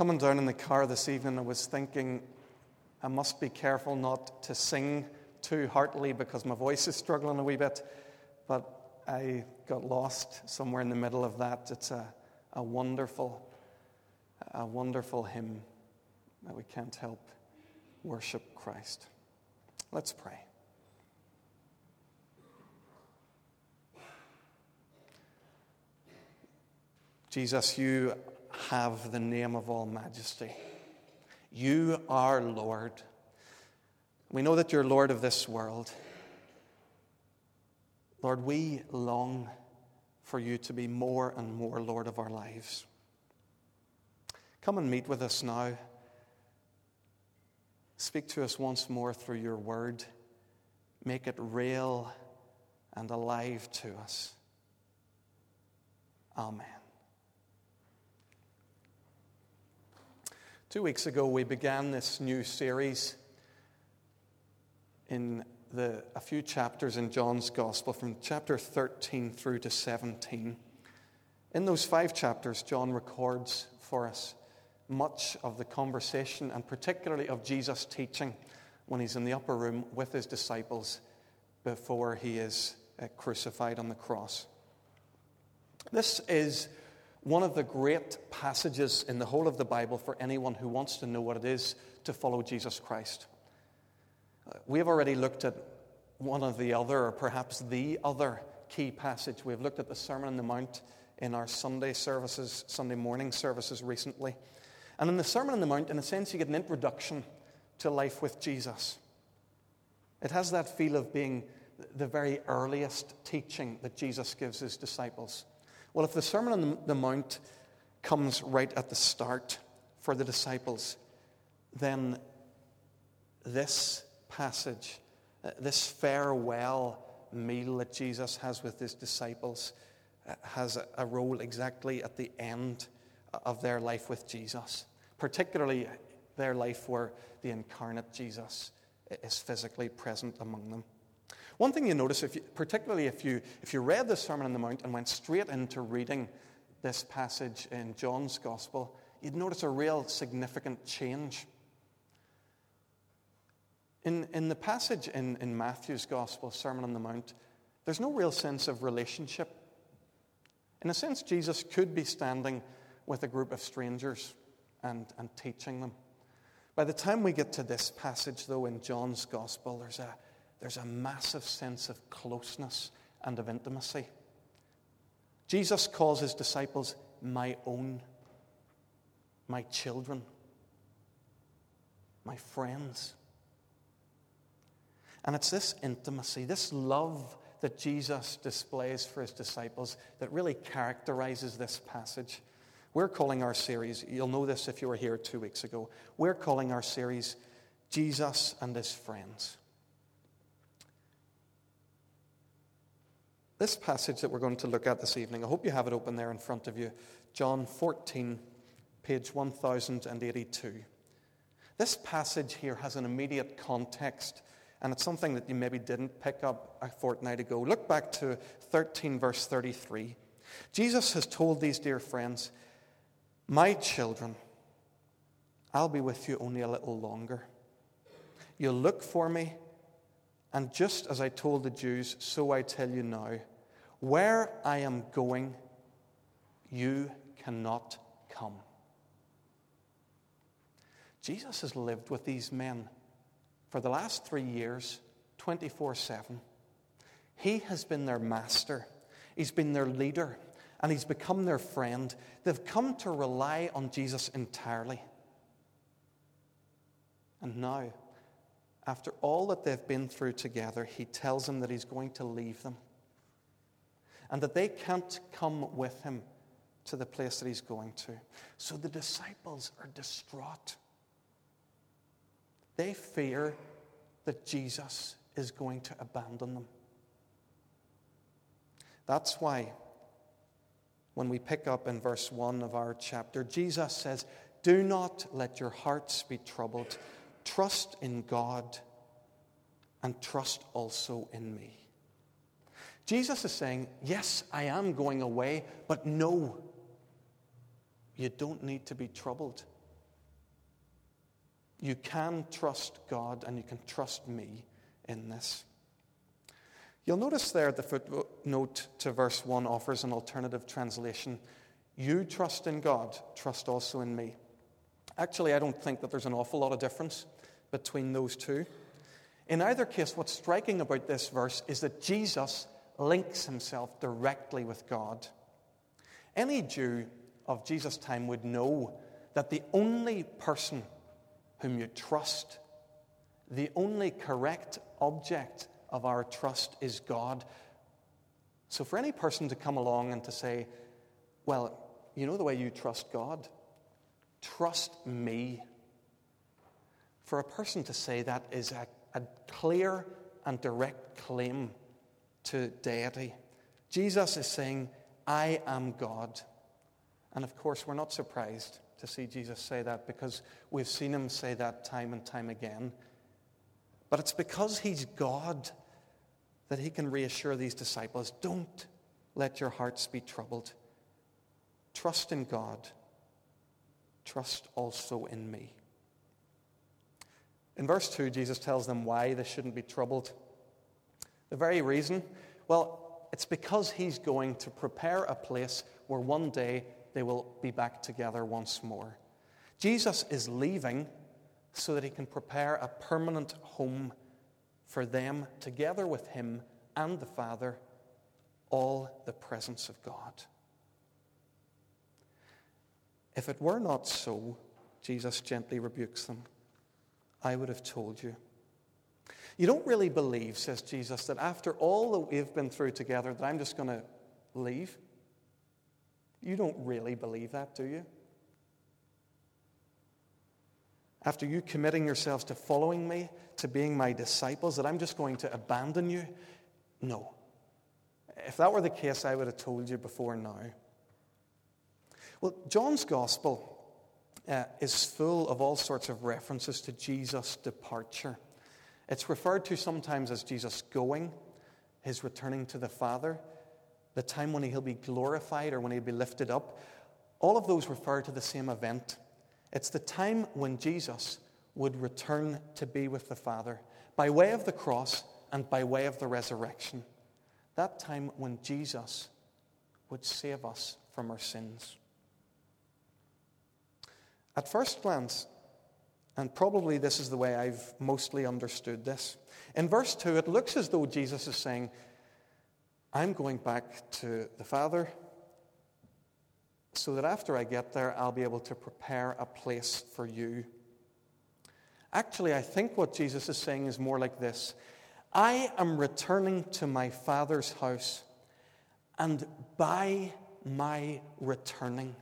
Coming down in the car this evening, I was thinking I must be careful not to sing too heartily because my voice is struggling a wee bit. But I got lost somewhere in the middle of that. It's a, a wonderful, a wonderful hymn that we can't help worship Christ. Let's pray. Jesus, you have the name of all majesty. You are Lord. We know that you're Lord of this world. Lord, we long for you to be more and more Lord of our lives. Come and meet with us now. Speak to us once more through your word. Make it real and alive to us. Amen. Two weeks ago, we began this new series in the, a few chapters in John's Gospel, from chapter 13 through to 17. In those five chapters, John records for us much of the conversation and particularly of Jesus' teaching when he's in the upper room with his disciples before he is uh, crucified on the cross. This is one of the great passages in the whole of the Bible for anyone who wants to know what it is to follow Jesus Christ. We have already looked at one of the other, or perhaps the other key passage. We've looked at the Sermon on the Mount in our Sunday services, Sunday morning services recently. And in the Sermon on the Mount, in a sense, you get an introduction to life with Jesus. It has that feel of being the very earliest teaching that Jesus gives his disciples. Well, if the Sermon on the Mount comes right at the start for the disciples, then this passage, uh, this farewell meal that Jesus has with his disciples, uh, has a role exactly at the end of their life with Jesus, particularly their life where the incarnate Jesus is physically present among them. One thing you notice, if you, particularly if you, if you read the Sermon on the Mount and went straight into reading this passage in John's Gospel, you'd notice a real significant change. In, in the passage in, in Matthew's Gospel, Sermon on the Mount, there's no real sense of relationship. In a sense, Jesus could be standing with a group of strangers and, and teaching them. By the time we get to this passage, though, in John's Gospel, there's a, there's a massive sense of closeness and of intimacy. Jesus calls his disciples my own, my children, my friends. And it's this intimacy, this love that Jesus displays for his disciples that really characterizes this passage. We're calling our series, you'll know this if you were here two weeks ago, we're calling our series Jesus and His Friends. This passage that we're going to look at this evening, I hope you have it open there in front of you. John 14, page 1082. This passage here has an immediate context, and it's something that you maybe didn't pick up a fortnight ago. Look back to 13, verse 33. Jesus has told these dear friends, My children, I'll be with you only a little longer. You'll look for me, and just as I told the Jews, so I tell you now where I am going, you cannot come. Jesus has lived with these men for the last three years, 24 7. He has been their master, he's been their leader, and he's become their friend. They've come to rely on Jesus entirely. And now, after all that they've been through together, he tells them that he's going to leave them and that they can't come with him to the place that he's going to. So the disciples are distraught. They fear that Jesus is going to abandon them. That's why, when we pick up in verse 1 of our chapter, Jesus says, Do not let your hearts be troubled. Trust in God and trust also in me. Jesus is saying, Yes, I am going away, but no, you don't need to be troubled. You can trust God and you can trust me in this. You'll notice there the footnote to verse 1 offers an alternative translation. You trust in God, trust also in me. Actually, I don't think that there's an awful lot of difference between those two. In either case, what's striking about this verse is that Jesus links himself directly with God. Any Jew of Jesus' time would know that the only person whom you trust, the only correct object of our trust is God. So, for any person to come along and to say, Well, you know the way you trust God? Trust me. For a person to say that is a, a clear and direct claim to deity. Jesus is saying, I am God. And of course, we're not surprised to see Jesus say that because we've seen him say that time and time again. But it's because he's God that he can reassure these disciples don't let your hearts be troubled. Trust in God. Trust also in me. In verse 2, Jesus tells them why they shouldn't be troubled. The very reason, well, it's because he's going to prepare a place where one day they will be back together once more. Jesus is leaving so that he can prepare a permanent home for them together with him and the Father, all the presence of God. If it were not so, Jesus gently rebukes them, I would have told you. You don't really believe, says Jesus, that after all that we've been through together, that I'm just going to leave. You don't really believe that, do you? After you committing yourselves to following me, to being my disciples, that I'm just going to abandon you? No. If that were the case, I would have told you before now. Well, John's gospel uh, is full of all sorts of references to Jesus' departure. It's referred to sometimes as Jesus going, his returning to the Father, the time when he'll be glorified or when he'll be lifted up. All of those refer to the same event. It's the time when Jesus would return to be with the Father by way of the cross and by way of the resurrection. That time when Jesus would save us from our sins. At first glance, and probably this is the way I've mostly understood this, in verse 2, it looks as though Jesus is saying, I'm going back to the Father so that after I get there, I'll be able to prepare a place for you. Actually, I think what Jesus is saying is more like this I am returning to my Father's house, and by my returning,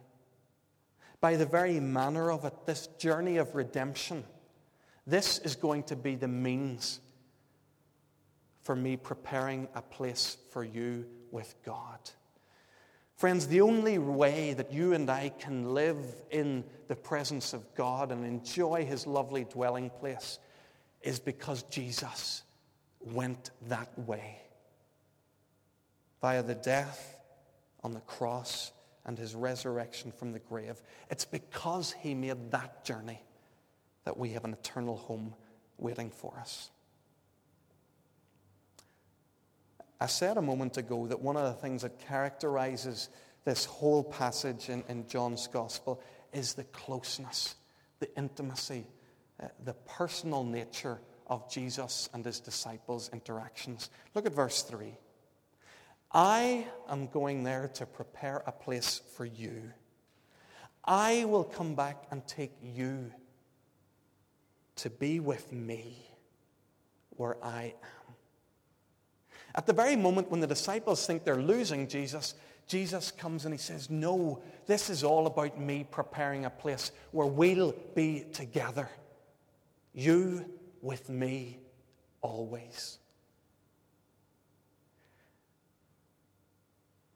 by the very manner of it, this journey of redemption, this is going to be the means for me preparing a place for you with God. Friends, the only way that you and I can live in the presence of God and enjoy his lovely dwelling place is because Jesus went that way via the death on the cross and his resurrection from the grave. It's because he made that journey that we have an eternal home waiting for us. I said a moment ago that one of the things that characterizes this whole passage in, in John's gospel is the closeness, the intimacy, uh, the personal nature of Jesus and his disciples' interactions. Look at verse 3. I am going there to prepare a place for you. I will come back and take you to be with me where I am. At the very moment when the disciples think they're losing Jesus, Jesus comes and he says, No, this is all about me preparing a place where we'll be together. You with me always.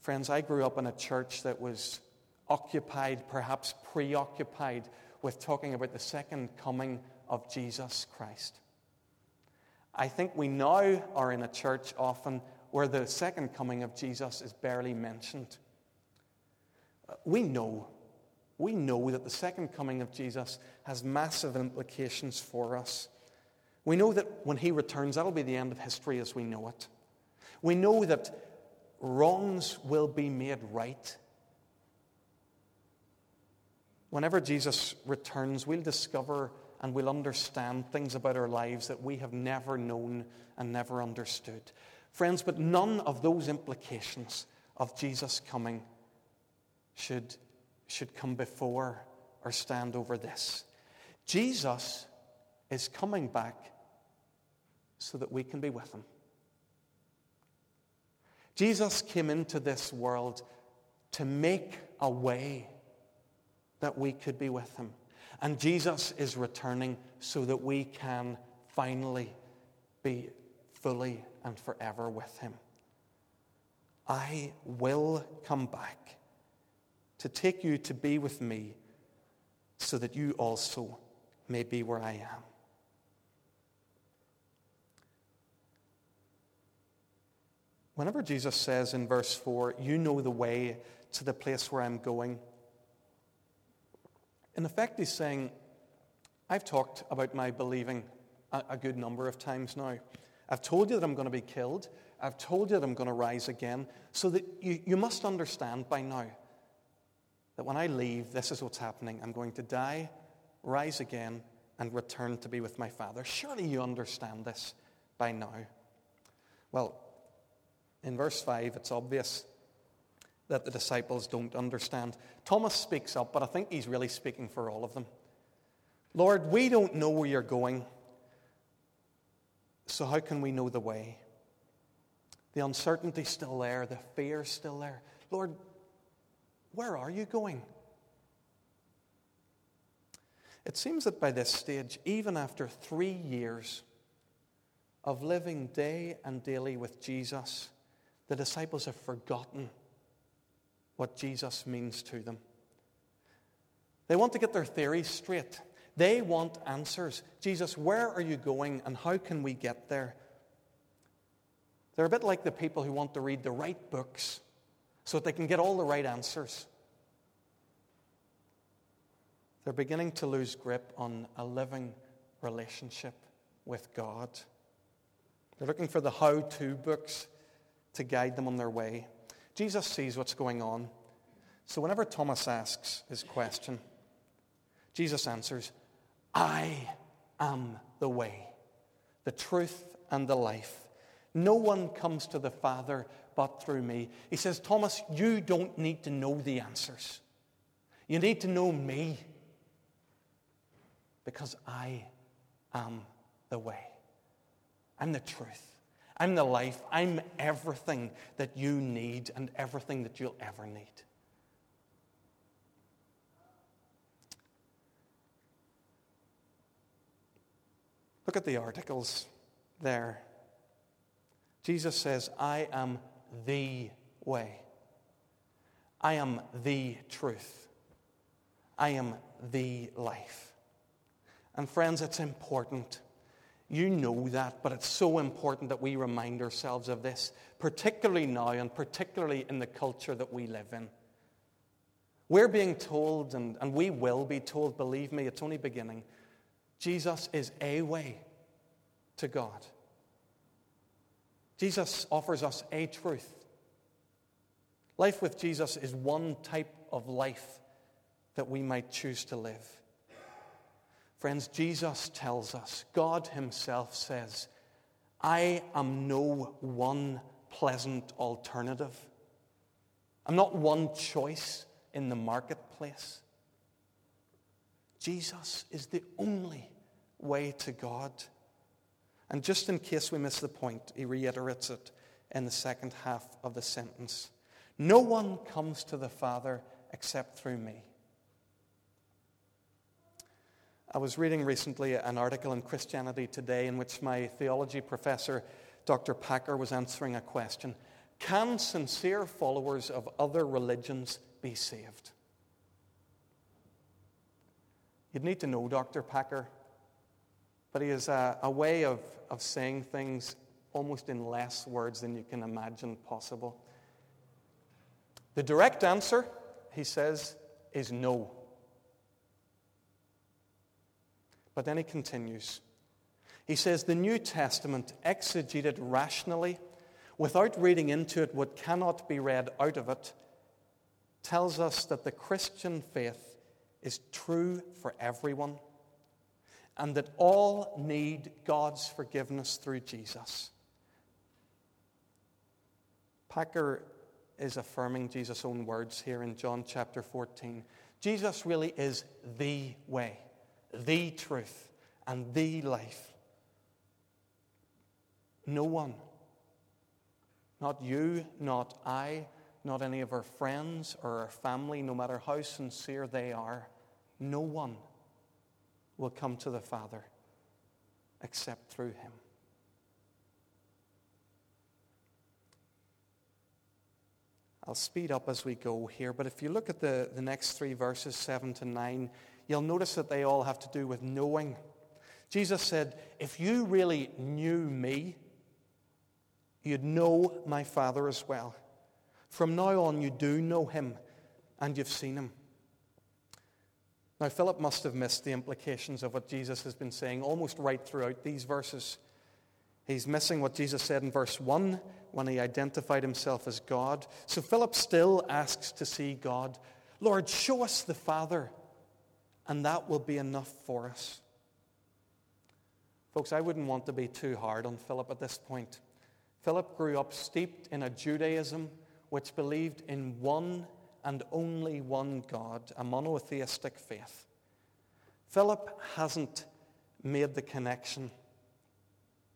Friends, I grew up in a church that was occupied, perhaps preoccupied, with talking about the second coming of Jesus Christ. I think we now are in a church often where the second coming of Jesus is barely mentioned. Uh, we know We know that the second coming of Jesus has massive implications for us. We know that when he returns, that'll be the end of history as we know it. We know that wrongs will be made right. Whenever Jesus returns, we'll discover and we'll understand things about our lives that we have never known and never understood. Friends, but none of those implications of Jesus coming should, should come before or stand over this. Jesus is coming back so that we can be with him. Jesus came into this world to make a way that we could be with him. And Jesus is returning so that we can finally be fully and forever with him. I will come back to take you to be with me so that you also may be where I am. Whenever Jesus says in verse 4, You know the way to the place where I'm going, in effect, he's saying, I've talked about my believing a, a good number of times now. I've told you that I'm going to be killed. I've told you that I'm going to rise again. So that you, you must understand by now that when I leave, this is what's happening. I'm going to die, rise again, and return to be with my Father. Surely you understand this by now. Well, in verse 5, it's obvious that the disciples don't understand. Thomas speaks up, but I think he's really speaking for all of them. Lord, we don't know where you're going, so how can we know the way? The uncertainty's still there, the fear's still there. Lord, where are you going? It seems that by this stage, even after three years of living day and daily with Jesus, the disciples have forgotten what Jesus means to them. They want to get their theories straight. They want answers. Jesus, where are you going and how can we get there? They're a bit like the people who want to read the right books so that they can get all the right answers. They're beginning to lose grip on a living relationship with God. They're looking for the how to books to guide them on their way. Jesus sees what's going on. So whenever Thomas asks his question, Jesus answers, I am the way, the truth, and the life. No one comes to the Father but through me. He says, Thomas, you don't need to know the answers. You need to know me because I am the way. I'm the truth. I'm the life. I'm everything that you need and everything that you'll ever need. Look at the articles there. Jesus says, I am the way. I am the truth. I am the life. And friends, it's important you know that, but it's so important that we remind ourselves of this, particularly now and particularly in the culture that we live in. We're being told, and, and we will be told, believe me, it's only beginning. Jesus is a way to God. Jesus offers us a truth. Life with Jesus is one type of life that we might choose to live. Friends, Jesus tells us, God Himself says, I am no one pleasant alternative. I'm not one choice in the marketplace. Jesus is the only way to God. And just in case we miss the point, he reiterates it in the second half of the sentence. No one comes to the Father except through me. I was reading recently an article in Christianity Today in which my theology professor, Dr. Packer, was answering a question Can sincere followers of other religions be saved? You'd need to know Dr. Packer, but he has a, a way of, of saying things almost in less words than you can imagine possible. The direct answer, he says, is no. But then he continues. He says, The New Testament, exegeted rationally, without reading into it what cannot be read out of it, tells us that the Christian faith is true for everyone and that all need God's forgiveness through Jesus. Packer is affirming Jesus' own words here in John chapter 14. Jesus really is the way, the truth, and the life. No one, not you, not I, not any of our friends or our family, no matter how sincere they are, no one will come to the Father except through him. I'll speed up as we go here, but if you look at the, the next three verses, 7 to 9, you'll notice that they all have to do with knowing. Jesus said, If you really knew me, you'd know my Father as well. From now on, you do know him and you've seen him. Now, Philip must have missed the implications of what Jesus has been saying almost right throughout these verses. He's missing what Jesus said in verse 1 when he identified himself as God. So Philip still asks to see God. Lord, show us the Father, and that will be enough for us. Folks, I wouldn't want to be too hard on Philip at this point. Philip grew up steeped in a Judaism which believed in one and only one God, a monotheistic faith. Philip hasn't made the connection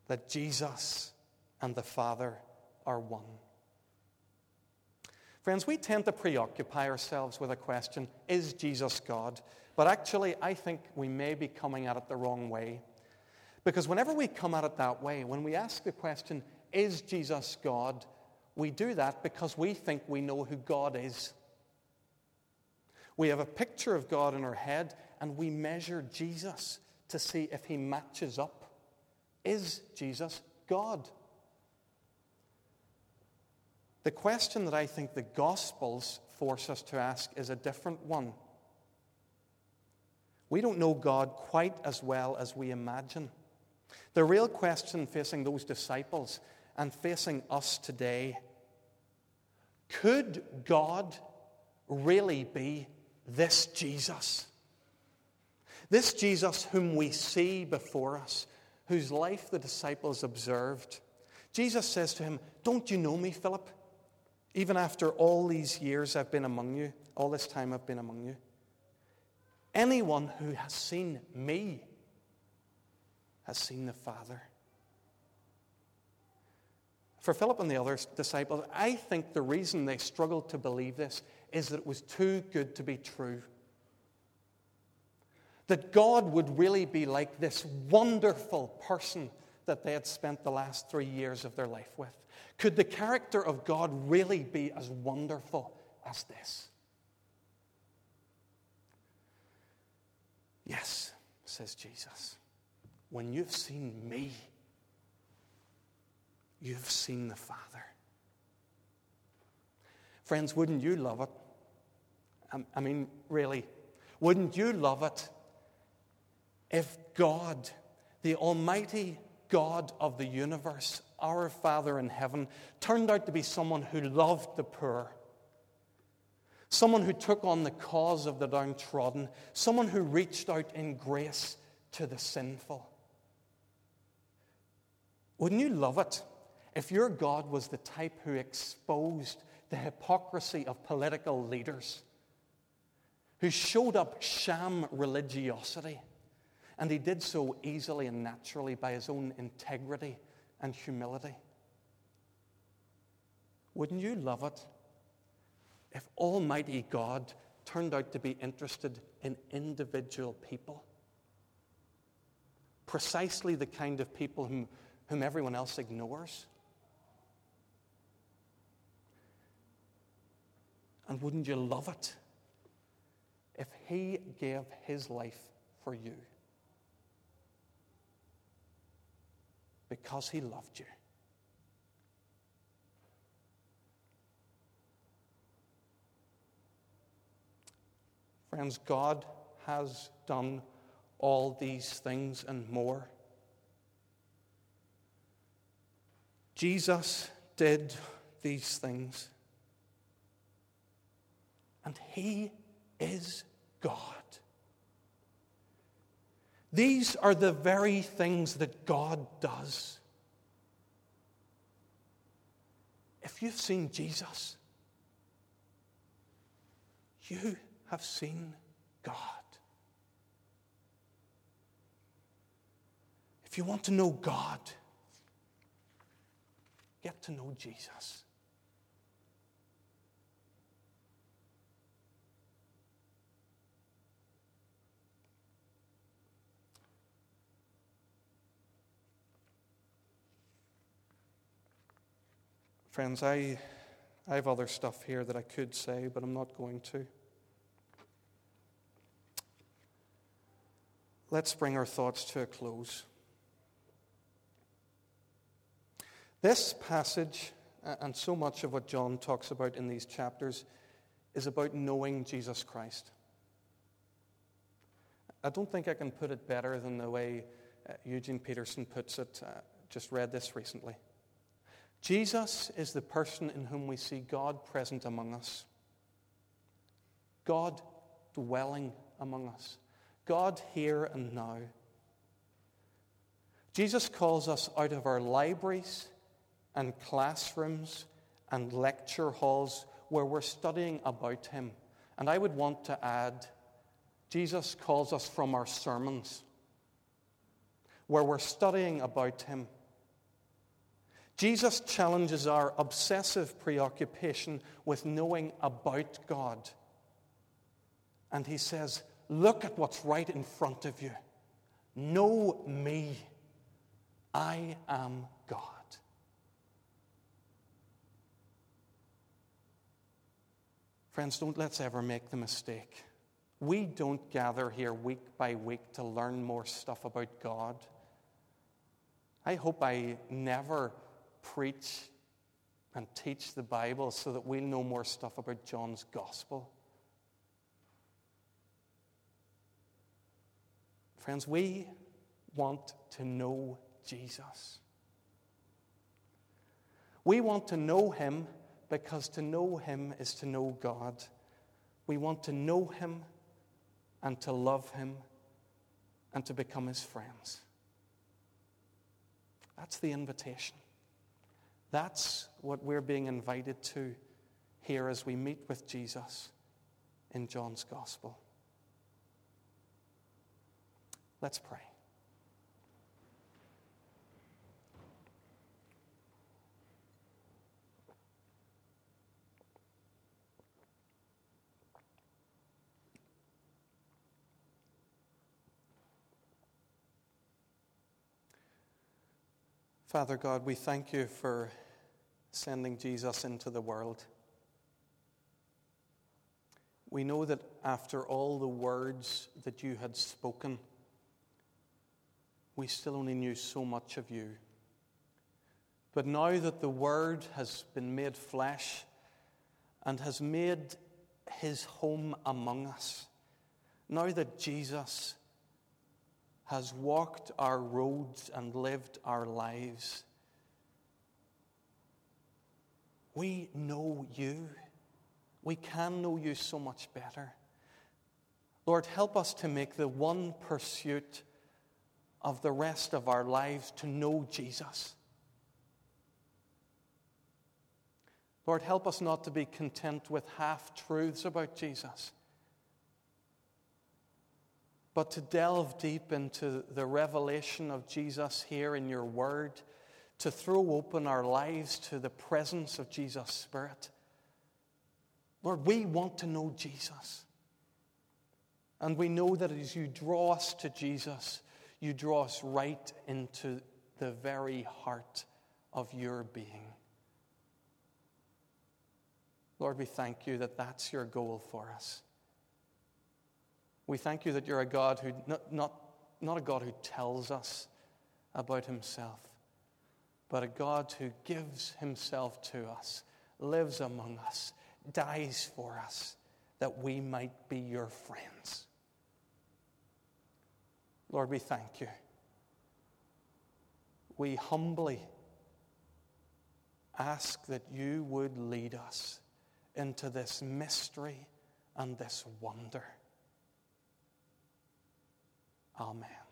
that Jesus and the Father are one. Friends, we tend to preoccupy ourselves with a question is Jesus God? But actually, I think we may be coming at it the wrong way. Because whenever we come at it that way, when we ask the question, is Jesus God? We do that because we think we know who God is. We have a picture of God in our head and we measure Jesus to see if he matches up. Is Jesus God? The question that I think the Gospels force us to ask is a different one. We don't know God quite as well as we imagine. The real question facing those disciples and facing us today could God really be this Jesus. This Jesus whom we see before us, whose life the disciples observed. Jesus says to him, Don't you know me, Philip? Even after all these years I've been among you, all this time I've been among you. Anyone who has seen me has seen the Father. For Philip and the other disciples, I think the reason they struggled to believe this is that it was too good to be true. That God would really be like this wonderful person that they had spent the last three years of their life with. Could the character of God really be as wonderful as this? Yes, says Jesus. When you've seen me, you've seen the Father. Friends, wouldn't you love it? Um, I mean, really, wouldn't you love it if God, the Almighty God of the universe, our Father in heaven, turned out to be someone who loved the poor? Someone who took on the cause of the downtrodden, someone who reached out in grace to the sinful. Wouldn't you love it if your God was the type who exposed the hypocrisy of political leaders who showed up sham religiosity. And he did so easily and naturally by his own integrity and humility. Wouldn't you love it if Almighty God turned out to be interested in individual people? Precisely the kind of people whom, whom everyone else ignores. And wouldn't you love it if He gave His life for you? Because He loved you. Friends, God has done all these things and more. Jesus did these things, and He is God. These are the very things that God does. If you've seen Jesus, you have seen God. If you want to know God, get to know Jesus. Friends, I, I have other stuff here that I could say, but I'm not going to. Let's bring our thoughts to a close. This passage, and so much of what John talks about in these chapters, is about knowing Jesus Christ. I don't think I can put it better than the way uh, Eugene Peterson puts it. Uh, just read this recently. Jesus is the person in whom we see God present among us, God dwelling among us, God here and now. Jesus calls us out of our libraries and classrooms and lecture halls where we're studying about Him. And I would want to add, Jesus calls us from our sermons where we're studying about Him Jesus challenges our obsessive preoccupation with knowing about God. And he says, Look at what's right in front of you. Know me. I am God. Friends, don't let's ever make the mistake. We don't gather here week by week to learn more stuff about God. I hope I never preach and teach the Bible so that we'll know more stuff about John's gospel. Friends, we want to know Jesus. We want to know him because to know him is to know God. We want to know him and to love him and to become his friends. That's the invitation. That's what we're being invited to here as we meet with Jesus in John's Gospel. Let's pray. Father God, we thank you for sending Jesus into the world. We know that after all the words that you had spoken, we still only knew so much of you. But now that the Word has been made flesh and has made his home among us, now that Jesus has walked our roads and lived our lives. We know you. We can know you so much better. Lord, help us to make the one pursuit of the rest of our lives to know Jesus. Lord, help us not to be content with half truths about Jesus but to delve deep into the revelation of Jesus here in your word, to throw open our lives to the presence of Jesus' Spirit. Lord, we want to know Jesus. And we know that as you draw us to Jesus, you draw us right into the very heart of your being. Lord, we thank you that that's your goal for us. We thank you that you're a God who, not, not, not a God who tells us about himself, but a God who gives himself to us, lives among us, dies for us, that we might be your friends. Lord, we thank you. We humbly ask that you would lead us into this mystery and this wonder. Amen.